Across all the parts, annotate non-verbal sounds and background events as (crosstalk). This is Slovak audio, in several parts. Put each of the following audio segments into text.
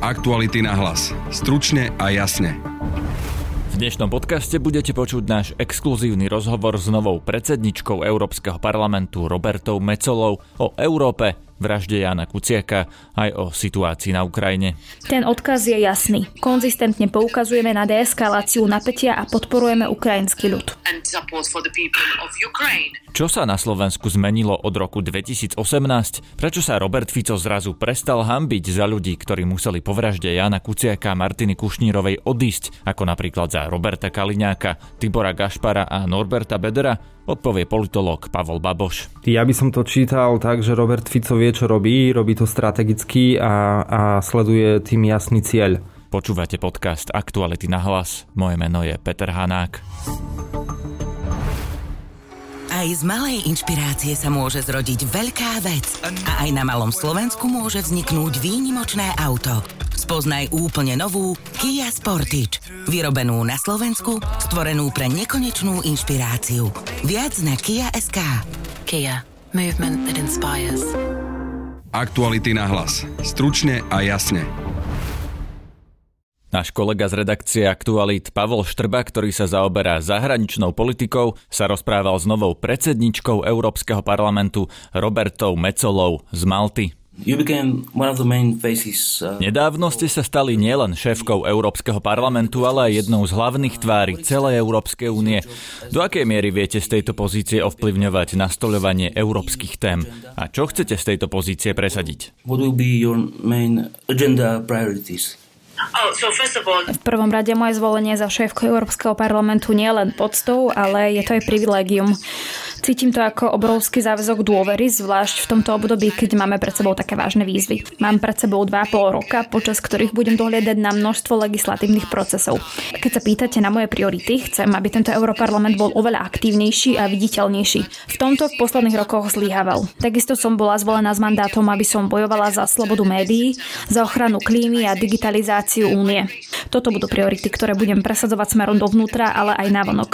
Aktuality na hlas. Stručne a jasne. V dnešnom podcaste budete počuť náš exkluzívny rozhovor s novou predsedničkou Európskeho parlamentu Robertou Mecolou o Európe, vražde Jana Kuciaka aj o situácii na Ukrajine. Ten odkaz je jasný. Konzistentne poukazujeme na deeskaláciu napätia a podporujeme ukrajinský ľud. Čo sa na Slovensku zmenilo od roku 2018? Prečo sa Robert Fico zrazu prestal hambiť za ľudí, ktorí museli po vražde Jana Kuciaka a Martiny Kušnírovej odísť, ako napríklad za Roberta Kaliňáka, Tibora Gašpara a Norberta Bedera? Odpovie politológ Pavol Baboš. Ja by som to čítal tak, že Robert Fico vie, čo robí, robí to strategicky a, a sleduje tým jasný cieľ. Počúvate podcast Aktuality na hlas. Moje meno je Peter Hanák. Aj z malej inšpirácie sa môže zrodiť veľká vec. A aj na malom Slovensku môže vzniknúť výnimočné auto. Spoznaj úplne novú Kia Sportage. Vyrobenú na Slovensku, stvorenú pre nekonečnú inšpiráciu. Viac na Kia.sk. Kia. Movement that inspires. Aktuality na hlas. Stručne a jasne. Náš kolega z redakcie Aktualit Pavol Štrba, ktorý sa zaoberá zahraničnou politikou, sa rozprával s novou predsedničkou Európskeho parlamentu Robertou Mecolou z Malty. Uh... Nedávno ste sa stali nielen šéfkou Európskeho parlamentu, ale aj jednou z hlavných tvári celej Európskej únie. Do akej miery viete z tejto pozície ovplyvňovať nastoľovanie európskych tém? A čo chcete z tejto pozície presadiť? What will be your main agenda priorities? Oh, v prvom rade moje zvolenie za šéfku Európskeho parlamentu nie je len podstou, ale je to aj privilégium. Cítim to ako obrovský záväzok dôvery, zvlášť v tomto období, keď máme pred sebou také vážne výzvy. Mám pred sebou 2,5 roka, počas ktorých budem dohliadať na množstvo legislatívnych procesov. Keď sa pýtate na moje priority, chcem, aby tento Európarlament bol oveľa aktívnejší a viditeľnejší. V tomto v posledných rokoch zlyhával. Takisto som bola zvolená s mandátom, aby som bojovala za slobodu médií, za ochranu klímy a digitalizáciu únie. Toto budú priority, ktoré budem presadzovať smerom dovnútra, ale aj navonok.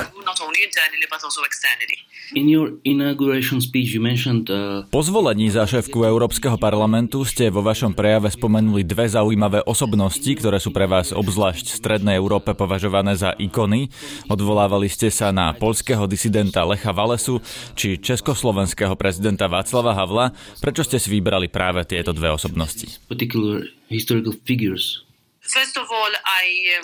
Uh... Po zvolení za šéfku Európskeho parlamentu ste vo vašom prejave spomenuli dve zaujímavé osobnosti, ktoré sú pre vás obzvlášť v Strednej Európe považované za ikony. Odvolávali ste sa na polského disidenta Lecha Valesu či československého prezidenta Václava Havla. Prečo ste si vybrali práve tieto dve osobnosti?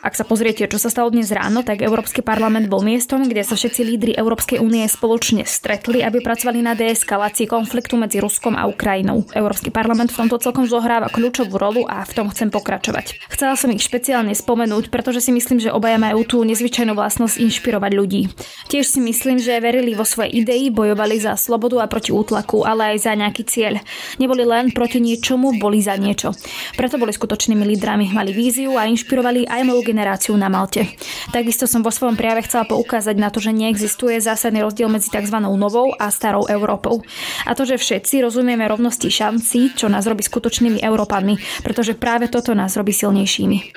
Ak sa pozriete, čo sa stalo dnes ráno, tak Európsky parlament bol miestom, kde sa všetci lídry Európskej únie spoločne stretli, aby pracovali na deeskalácii konfliktu medzi Ruskom a Ukrajinou. Európsky parlament v tomto celkom zohráva kľúčovú rolu a v tom chcem pokračovať. Chcela som ich špeciálne spomenúť, pretože si myslím, že obaja majú tú nezvyčajnú vlastnosť inšpirovať ľudí. Tiež si myslím, že verili vo svoje idei, bojovali za slobodu a proti útlaku, ale aj za nejaký cieľ. Neboli len proti niečomu, boli za niečo. Preto boli skutočnými lídrami, mali víziu víziu a inšpirovali aj moju generáciu na Malte. Takisto som vo svojom prejave chcela poukázať na to, že neexistuje zásadný rozdiel medzi tzv. novou a starou Európou. A to, že všetci rozumieme rovnosti šanci, čo nás robí skutočnými Európanmi, pretože práve toto nás robí silnejšími.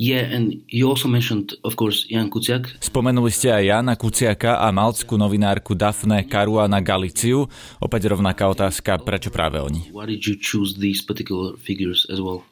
Yeah, and you also mentioned, of course, Jan Kuciak. Spomenuli ste aj Jana Kuciaka a malckú novinárku Dafne Caruana Galiciu. Opäť rovnaká otázka, prečo práve oni? Why did you choose these particular figures as well?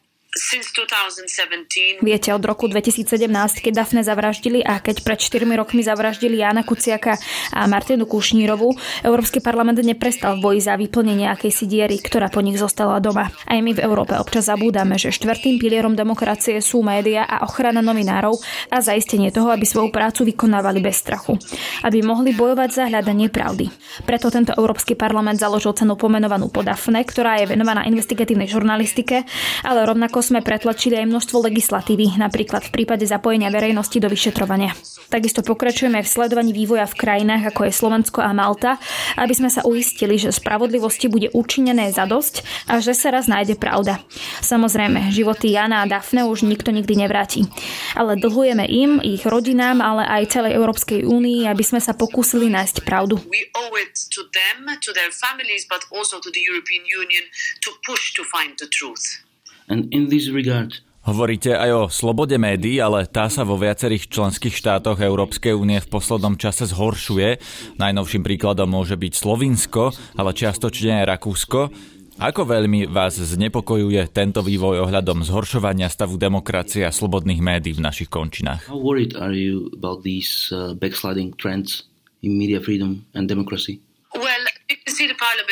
Viete, od roku 2017, keď Dafne zavraždili a keď pred 4 rokmi zavraždili Jana Kuciaka a Martinu Kušnírovu, Európsky parlament neprestal v boji za vyplnenie akejsi diery, ktorá po nich zostala doma. Aj my v Európe občas zabúdame, že štvrtým pilierom demokracie sú média a ochrana novinárov a zaistenie toho, aby svoju prácu vykonávali bez strachu. Aby mohli bojovať za hľadanie pravdy. Preto tento Európsky parlament založil cenu pomenovanú po Dafne, ktorá je venovaná investigatívnej žurnalistike, ale rovnako sme pretlačili aj množstvo legislatívy, napríklad v prípade zapojenia verejnosti do vyšetrovania. Takisto pokračujeme v sledovaní vývoja v krajinách ako je Slovensko a Malta, aby sme sa uistili, že spravodlivosti bude učinené za dosť a že sa raz nájde pravda. Samozrejme, životy Jana a Dafne už nikto nikdy nevráti. Ale dlhujeme im, ich rodinám, ale aj celej Európskej únii, aby sme sa pokúsili nájsť pravdu. To families, but also to the European Union to push to find the truth. And in this regard, Hovoríte aj o slobode médií, ale tá sa vo viacerých členských štátoch Európskej únie v poslednom čase zhoršuje. Najnovším príkladom môže byť Slovinsko, ale čiastočne aj Rakúsko. Ako veľmi vás znepokojuje tento vývoj ohľadom zhoršovania stavu demokracie a slobodných médií v našich končinách? How worried are you about these backsliding trends in media freedom and democracy? Well,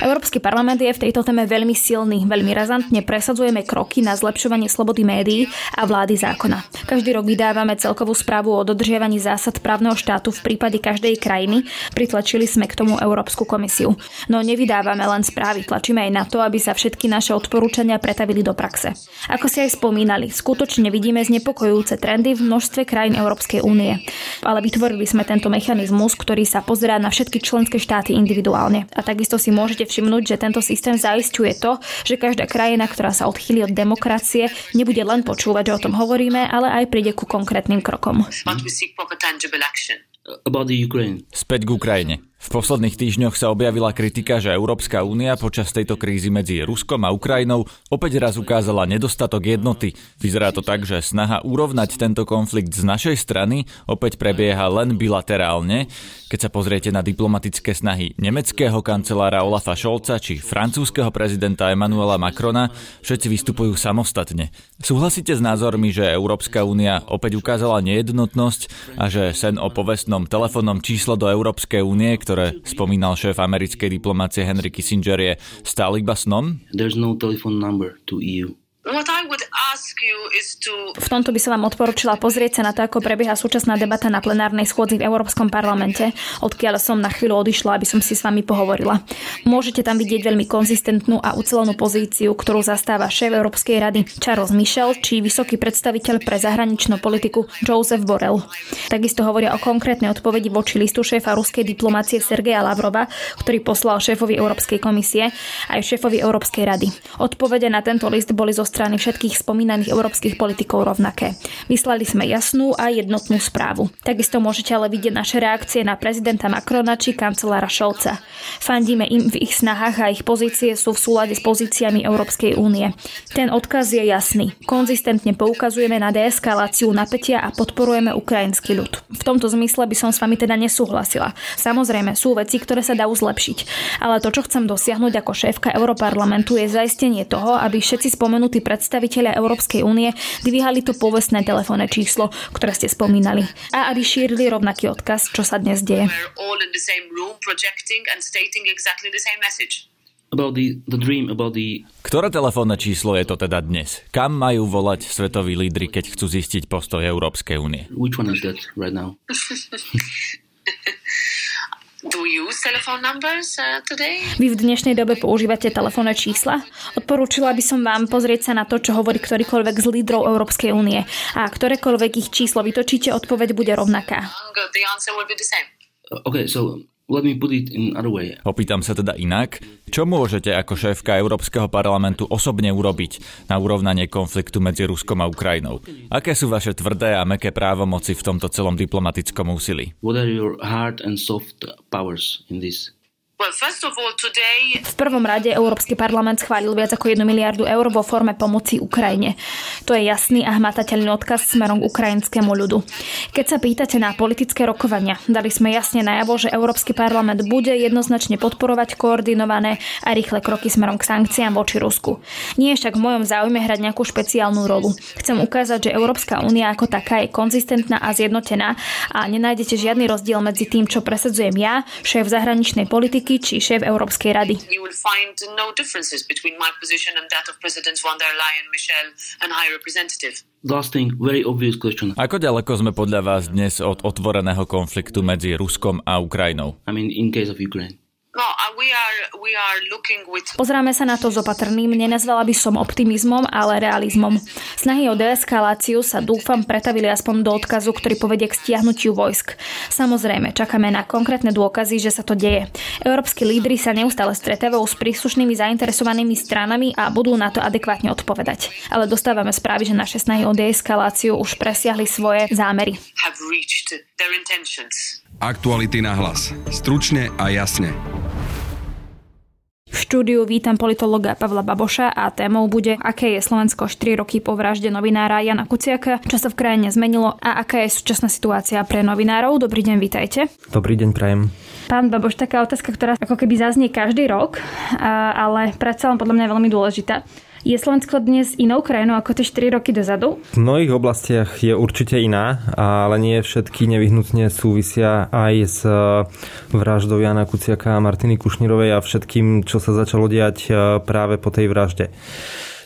Európsky parlament je v tejto téme veľmi silný. Veľmi razantne presadzujeme kroky na zlepšovanie slobody médií a vlády zákona. Každý rok vydávame celkovú správu o dodržiavaní zásad právneho štátu v prípade každej krajiny. Pritlačili sme k tomu Európsku komisiu. No nevydávame len správy, tlačíme aj na to, aby sa všetky naše odporúčania pretavili do praxe. Ako si aj spomínali, skutočne vidíme znepokojujúce trendy v množstve krajín Európskej únie. Ale vytvorili sme tento mechanizmus, ktorý sa pozerá na všetky členské štáty individuálne. A takisto si môžete všimnúť, že tento systém zaistuje to, že každá krajina, ktorá sa odchýli od demokracie, nebude len počúvať, že o tom hovoríme, ale aj príde ku konkrétnym krokom. Späť k Ukrajine. V posledných týždňoch sa objavila kritika, že Európska únia počas tejto krízy medzi Ruskom a Ukrajinou opäť raz ukázala nedostatok jednoty. Vyzerá to tak, že snaha urovnať tento konflikt z našej strany opäť prebieha len bilaterálne. Keď sa pozriete na diplomatické snahy nemeckého kancelára Olafa Scholza či francúzského prezidenta Emmanuela Macrona, všetci vystupujú samostatne. Súhlasíte s názormi, že Európska únia opäť ukázala nejednotnosť a že sen o povestnom telefónnom číslo do Európskej únie, ktoré spomínal šéf americkej diplomácie Henry Kissinger, je stále iba snom? There's no telephone number to EU. V tomto by som vám odporúčila pozrieť sa na to, ako prebieha súčasná debata na plenárnej schôdzi v Európskom parlamente, odkiaľ som na chvíľu odišla, aby som si s vami pohovorila. Môžete tam vidieť veľmi konzistentnú a ucelenú pozíciu, ktorú zastáva šéf Európskej rady Charles Michel či vysoký predstaviteľ pre zahraničnú politiku Joseph Borrell. Takisto hovoria o konkrétnej odpovedi voči listu šéfa ruskej diplomácie Sergeja Lavrova, ktorý poslal šéfovi Európskej komisie aj šéfovi Európskej rady. Odpovede na tento list boli zo strany všetkých spomínaných európskych politikov rovnaké. Vyslali sme jasnú a jednotnú správu. Takisto môžete ale vidieť naše reakcie na prezidenta Macrona či kancelára Šolca. Fandíme im v ich snahách a ich pozície sú v súlade s pozíciami Európskej únie. Ten odkaz je jasný. Konzistentne poukazujeme na deeskaláciu napätia a podporujeme ukrajinský ľud. V tomto zmysle by som s vami teda nesúhlasila. Samozrejme, sú veci, ktoré sa dajú zlepšiť. Ale to, čo chcem dosiahnuť ako šéfka Europarlamentu, je zaistenie toho, aby všetci spomenutí predstavitelia Európskej únie dvíhali to povestné telefónne číslo, ktoré ste spomínali. A aby šírili rovnaký odkaz, čo sa dnes deje. About the, the dream, about the... Ktoré telefónne číslo je to teda dnes? Kam majú volať svetoví lídry, keď chcú zistiť postoj Európskej únie? (laughs) Uh, Vy v dnešnej dobe používate telefónne čísla? Odporúčila by som vám pozrieť sa na to, čo hovorí ktorýkoľvek z lídrov Európskej únie. A ktorékoľvek ich číslo vytočíte, odpoveď bude rovnaká. Okay, so Let me put it in other way. Opýtam sa teda inak. Čo môžete ako šéfka Európskeho parlamentu osobne urobiť na urovnanie konfliktu medzi Ruskom a Ukrajinou? Aké sú vaše tvrdé a meké právomoci v tomto celom diplomatickom úsilí? What are your hard and soft powers in this? V prvom rade Európsky parlament schválil viac ako 1 miliardu eur vo forme pomoci Ukrajine. To je jasný a hmatateľný odkaz smerom k ukrajinskému ľudu. Keď sa pýtate na politické rokovania, dali sme jasne najavo, že Európsky parlament bude jednoznačne podporovať koordinované a rýchle kroky smerom k sankciám voči Rusku. Nie je však v mojom záujme hrať nejakú špeciálnu rolu. Chcem ukázať, že Európska únia ako taká je konzistentná a zjednotená a nenájdete žiadny rozdiel medzi tým, čo presadzujem ja, šéf zahraničnej politiky Tusk či šéf Európskej rady. No Ako ďaleko sme podľa vás dnes od otvoreného konfliktu medzi Ruskom a Ukrajinou? I mean, in case of Ukraine. No, Pozráme sa na to s opatrným, nenazvala by som optimizmom, ale realizmom. Snahy o deeskaláciu sa dúfam pretavili aspoň do odkazu, ktorý povedie k stiahnutiu vojsk. Samozrejme, čakáme na konkrétne dôkazy, že sa to deje. Európsky lídry sa neustále stretávajú s príslušnými zainteresovanými stranami a budú na to adekvátne odpovedať. Ale dostávame správy, že naše snahy o deeskaláciu už presiahli svoje zámery. Aktuality na hlas. Stručne a jasne. Štúdiu vítam politologa Pavla Baboša a témou bude, aké je Slovensko 4 roky po vražde novinára Jana Kuciaka, čo sa v krajine zmenilo a aká je súčasná situácia pre novinárov. Dobrý deň, vítajte. Dobrý deň, prajem. Pán Baboš, taká otázka, ktorá ako keby zaznie každý rok, ale predsa len podľa mňa je veľmi dôležitá. Je Slovensko dnes inou krajinou ako tie 4 roky dozadu? V mnohých oblastiach je určite iná, ale nie všetky nevyhnutne súvisia aj s e, vraždou Jana Kuciaka a Martiny Kušnírovej a všetkým, čo sa začalo diať e, práve po tej vražde.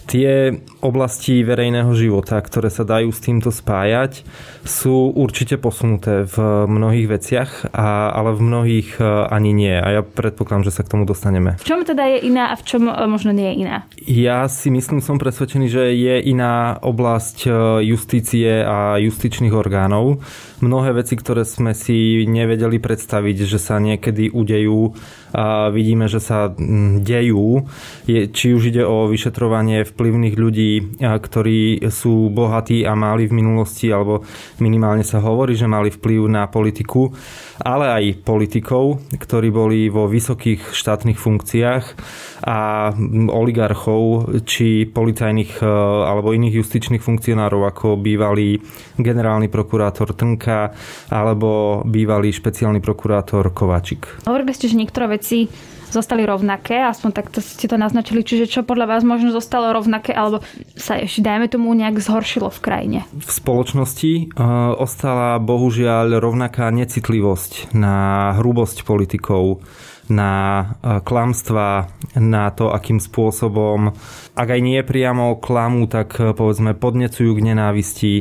Tie oblasti verejného života, ktoré sa dajú s týmto spájať, sú určite posunuté v mnohých veciach, a, ale v mnohých e, ani nie. A ja predpokladám, že sa k tomu dostaneme. V čom teda je iná a v čom e, možno nie je iná? Ja si myslím, som presvedčený, že je iná oblasť e, justície a justičných orgánov. Mnohé veci, ktoré sme si nevedeli predstaviť, že sa niekedy udejú, a vidíme, že sa dejú. Je, či už ide o vyšetrovanie vplyvných ľudí, ktorí sú bohatí a mali v minulosti, alebo minimálne sa hovorí, že mali vplyv na politiku, ale aj politikov, ktorí boli vo vysokých štátnych funkciách a oligarchov či policajných e, alebo iných justičných funkcionárov ako bývalý generálny prokurátor Trnka alebo bývalý špeciálny prokurátor Kovačik. Hovorili ste, že niektoré veci zostali rovnaké, aspoň takto ste to naznačili, čiže čo podľa vás možno zostalo rovnaké, alebo sa ešte, dajme tomu, nejak zhoršilo v krajine? V spoločnosti uh, ostala bohužiaľ rovnaká necitlivosť na hrubosť politikov, na e, klamstva, na to, akým spôsobom, ak aj nie priamo klamu, tak e, povedzme podnecujú k nenávisti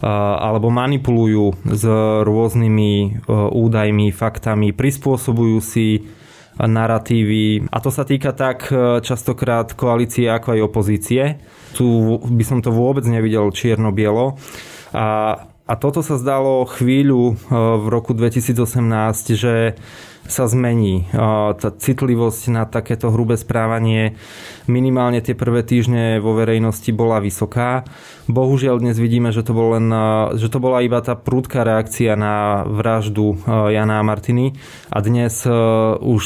alebo manipulujú s rôznymi údajmi, faktami, prispôsobujú si narratívy. A to sa týka tak častokrát koalície ako aj opozície. Tu by som to vôbec nevidel čierno-bielo. A a toto sa zdalo chvíľu v roku 2018, že sa zmení. Tá citlivosť na takéto hrubé správanie minimálne tie prvé týždne vo verejnosti bola vysoká. Bohužiaľ dnes vidíme, že to, bol len, že to bola iba tá prúdka reakcia na vraždu Jana a Martiny a dnes už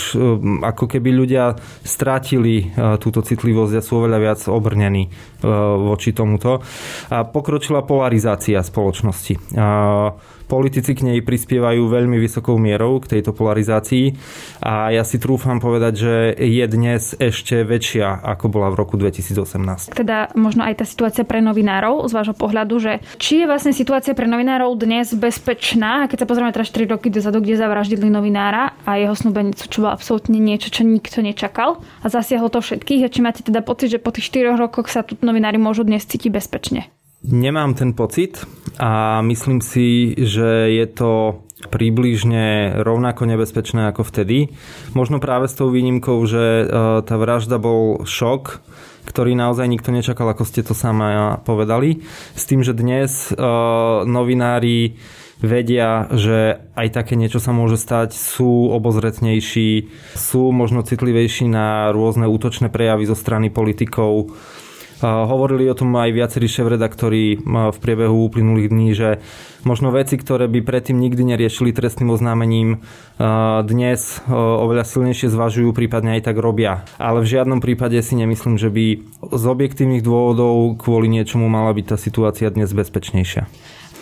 ako keby ľudia strátili túto citlivosť a sú oveľa viac obrnení voči tomuto. A pokročila polarizácia spoločnosti. Politici k nej prispievajú veľmi vysokou mierou k tejto polarizácii a ja si trúfam povedať, že je dnes ešte väčšia, ako bola v roku 2018. Teda možno aj tá situácia pre novinárov z vášho pohľadu, že či je vlastne situácia pre novinárov dnes bezpečná, keď sa pozrieme teraz 4 roky dozadu, kde zavraždili novinára a jeho snúbenicu, čo bolo absolútne niečo, čo nikto nečakal a zasiahlo to všetkých. A či máte teda pocit, že po tých 4 rokoch sa tu novinári môžu dnes cítiť bezpečne? Nemám ten pocit a myslím si, že je to približne rovnako nebezpečné ako vtedy. Možno práve s tou výnimkou, že e, tá vražda bol šok, ktorý naozaj nikto nečakal, ako ste to sama povedali. S tým, že dnes e, novinári vedia, že aj také niečo sa môže stať, sú obozretnejší, sú možno citlivejší na rôzne útočné prejavy zo strany politikov Hovorili o tom aj viacerí šéf-redaktori v priebehu uplynulých dní, že možno veci, ktoré by predtým nikdy neriešili trestným oznámením, dnes oveľa silnejšie zvažujú, prípadne aj tak robia. Ale v žiadnom prípade si nemyslím, že by z objektívnych dôvodov kvôli niečomu mala byť tá situácia dnes bezpečnejšia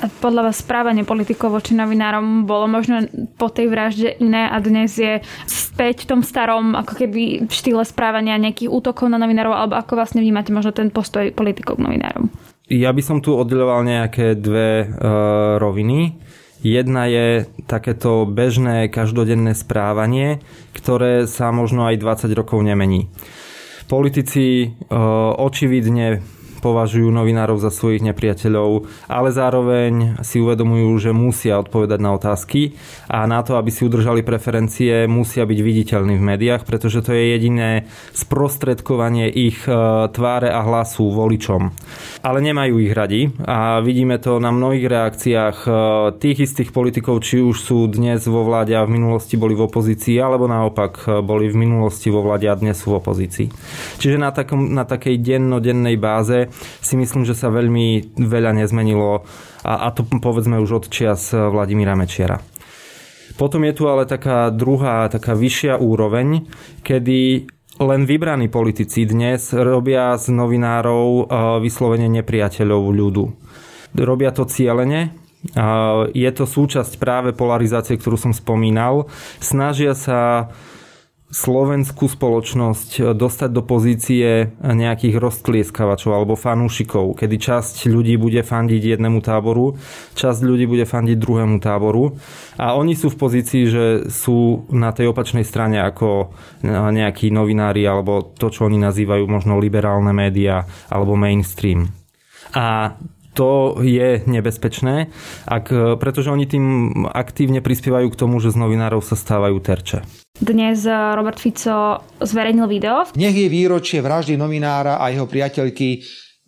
podľa vás správanie politikov voči novinárom bolo možno po tej vražde iné a dnes je späť v tom starom ako keby v štýle správania nejakých útokov na novinárov alebo ako vlastne vnímate možno ten postoj politikov k novinárom? Ja by som tu oddeloval nejaké dve uh, roviny. Jedna je takéto bežné každodenné správanie, ktoré sa možno aj 20 rokov nemení. Politici uh, očividne považujú novinárov za svojich nepriateľov, ale zároveň si uvedomujú, že musia odpovedať na otázky a na to, aby si udržali preferencie, musia byť viditeľní v médiách, pretože to je jediné sprostredkovanie ich e, tváre a hlasu voličom. Ale nemajú ich radi a vidíme to na mnohých reakciách e, tých istých politikov, či už sú dnes vo vláde a v minulosti boli v opozícii, alebo naopak e, boli v minulosti vo vláde a dnes sú v opozícii. Čiže na, takom, na takej dennodennej báze si myslím, že sa veľmi veľa nezmenilo a, a to povedzme už od čias Vladimíra Mečiara. Potom je tu ale taká druhá, taká vyššia úroveň, kedy len vybraní politici dnes robia z novinárov vyslovene nepriateľov ľudu. Robia to cieľene, Je to súčasť práve polarizácie, ktorú som spomínal. Snažia sa slovenskú spoločnosť dostať do pozície nejakých roztlieskavačov alebo fanúšikov, kedy časť ľudí bude fandiť jednému táboru, časť ľudí bude fandiť druhému táboru a oni sú v pozícii, že sú na tej opačnej strane ako nejakí novinári alebo to, čo oni nazývajú možno liberálne médiá alebo mainstream. A to je nebezpečné, ak, pretože oni tým aktívne prispievajú k tomu, že z novinárov sa stávajú terče. Dnes eh, Robert Fico zverejnil video. Nech je výročie vraždy novinára a jeho priateľky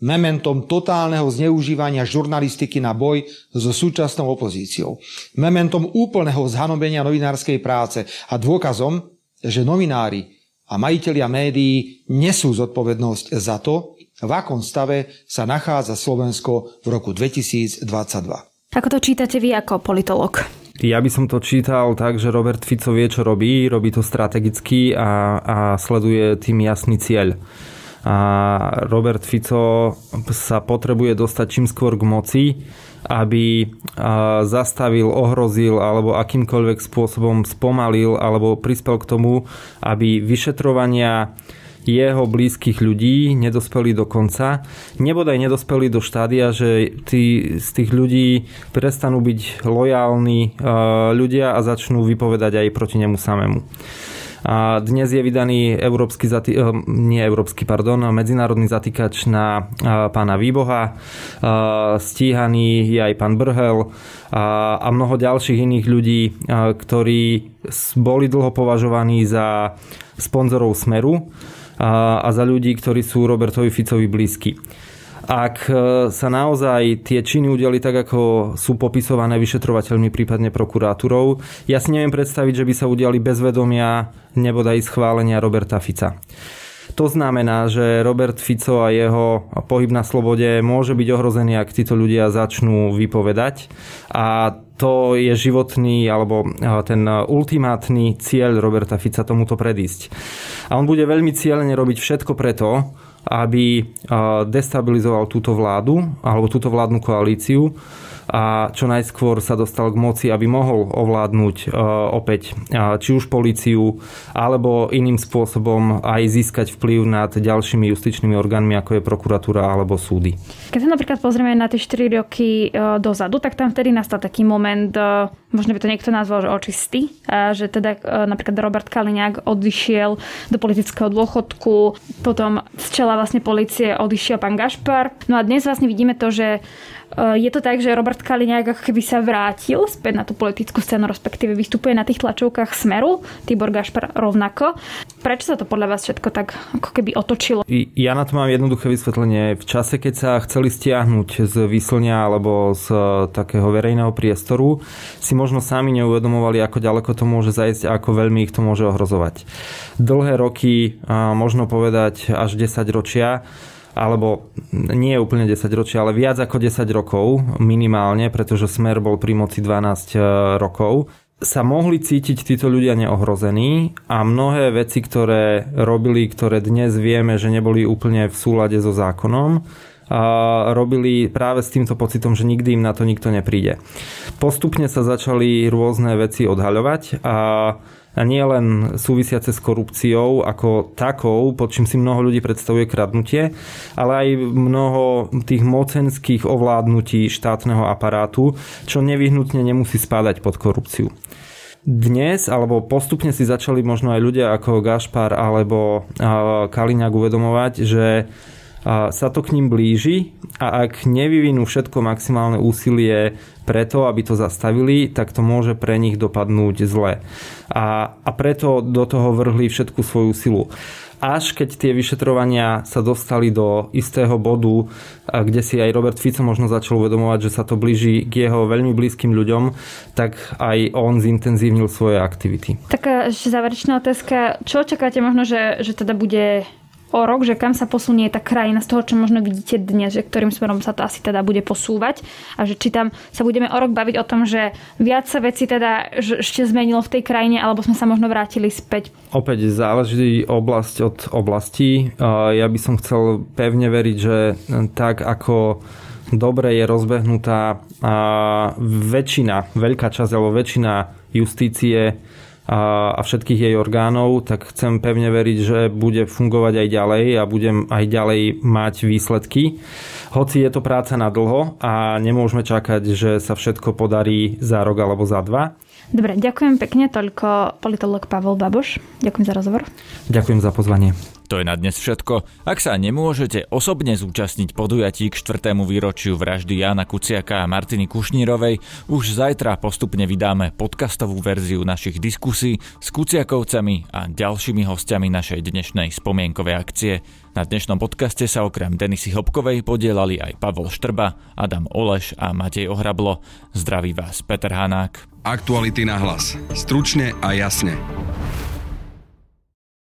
mementom totálneho zneužívania žurnalistiky na boj so súčasnou opozíciou. Mementom úplného zhanobenia novinárskej práce a dôkazom, že novinári a majiteľia médií nesú zodpovednosť za to, v akom stave sa nachádza Slovensko v roku 2022. Ako to čítate vy ako politolog? Ja by som to čítal tak, že Robert Fico vie, čo robí, robí to strategicky a, a sleduje tým jasný cieľ. A Robert Fico sa potrebuje dostať čím skôr k moci, aby zastavil, ohrozil alebo akýmkoľvek spôsobom spomalil alebo prispel k tomu, aby vyšetrovania jeho blízkych ľudí nedospeli do konca. Nebodaj nedospeli do štádia, že tí, z tých ľudí prestanú byť lojálni e, ľudia a začnú vypovedať aj proti nemu samému. A dnes je vydaný európsky zati- e, nie európsky, pardon, medzinárodný zatýkač na e, pána Výboha. Stíhaný je aj pán Brhel a mnoho ďalších iných ľudí, ktorí boli dlho považovaní za sponzorov Smeru a, a za ľudí, ktorí sú Robertovi Ficovi blízki. Ak e, sa naozaj tie činy udeli tak, ako sú popisované vyšetrovateľmi, prípadne prokurátorov, ja si neviem predstaviť, že by sa udiali bez vedomia nebodaj schválenia Roberta Fica. To znamená, že Robert Fico a jeho pohyb na slobode môže byť ohrozený, ak títo ľudia začnú vypovedať. A to je životný alebo ten ultimátny cieľ Roberta Fica tomuto predísť. A on bude veľmi cieľene robiť všetko preto, aby destabilizoval túto vládu alebo túto vládnu koalíciu a čo najskôr sa dostal k moci, aby mohol ovládnuť e, opäť e, či už políciu, alebo iným spôsobom aj získať vplyv nad ďalšími justičnými orgánmi, ako je prokuratúra alebo súdy. Keď sa napríklad pozrieme na tie 4 roky e, dozadu, tak tam vtedy nastal taký moment, možno by to niekto nazval, že očistý, že teda napríklad Robert Kaliňák odišiel do politického dôchodku, potom z čela vlastne policie odišiel pán Gašpar. No a dnes vlastne vidíme to, že je to tak, že Robert Kaliňák ako keby sa vrátil späť na tú politickú scénu, respektíve vystupuje na tých tlačovkách Smeru, Tibor Gašpar rovnako. Prečo sa to podľa vás všetko tak ako keby otočilo? Ja na to mám jednoduché vysvetlenie. V čase, keď sa chceli stiahnuť z výslňa alebo z eh, takého verejného priestoru, si možno sami neuvedomovali, ako ďaleko to môže zajsť a ako veľmi ich to môže ohrozovať. Dlhé roky, možno povedať až 10 ročia, alebo nie úplne 10 ročia, ale viac ako 10 rokov minimálne, pretože Smer bol pri moci 12 e, rokov, sa mohli cítiť títo ľudia neohrození a mnohé veci, ktoré robili, ktoré dnes vieme, že neboli úplne v súlade so zákonom, a robili práve s týmto pocitom, že nikdy im na to nikto nepríde. Postupne sa začali rôzne veci odhaľovať a a nie len súvisiace s korupciou ako takou, pod čím si mnoho ľudí predstavuje kradnutie, ale aj mnoho tých mocenských ovládnutí štátneho aparátu, čo nevyhnutne nemusí spadať pod korupciu. Dnes, alebo postupne si začali možno aj ľudia ako Gašpar alebo Kaliňák uvedomovať, že sa to k ním blíži a ak nevyvinú všetko maximálne úsilie preto, aby to zastavili, tak to môže pre nich dopadnúť zle. A, a preto do toho vrhli všetku svoju silu až keď tie vyšetrovania sa dostali do istého bodu, kde si aj Robert Fico možno začal uvedomovať, že sa to blíži k jeho veľmi blízkym ľuďom, tak aj on zintenzívnil svoje aktivity. Taká ešte záverečná otázka. Čo očakáte možno, že, že teda bude o rok, že kam sa posunie tá krajina z toho, čo možno vidíte dnes, že ktorým smerom sa to asi teda bude posúvať a že či tam sa budeme o rok baviť o tom, že viac sa veci teda ešte zmenilo v tej krajine alebo sme sa možno vrátili späť. Opäť záleží oblasť od oblasti. Ja by som chcel pevne veriť, že tak ako dobre je rozbehnutá väčšina, veľká časť alebo väčšina justície a všetkých jej orgánov, tak chcem pevne veriť, že bude fungovať aj ďalej a budem aj ďalej mať výsledky. Hoci je to práca na dlho a nemôžeme čakať, že sa všetko podarí za rok alebo za dva. Dobre, ďakujem pekne, toľko politolog Pavel Baboš. Ďakujem za rozhovor. Ďakujem za pozvanie. To je na dnes všetko. Ak sa nemôžete osobne zúčastniť podujatí k štvrtému výročiu vraždy Jana Kuciaka a Martiny Kušnírovej, už zajtra postupne vydáme podcastovú verziu našich diskusí s Kuciakovcami a ďalšími hostiami našej dnešnej spomienkovej akcie. Na dnešnom podcaste sa okrem Denisy Hopkovej podielali aj Pavol Štrba, Adam Oleš a Matej Ohrablo. Zdraví vás Peter Hanák. Aktuality na hlas. Stručne a jasne.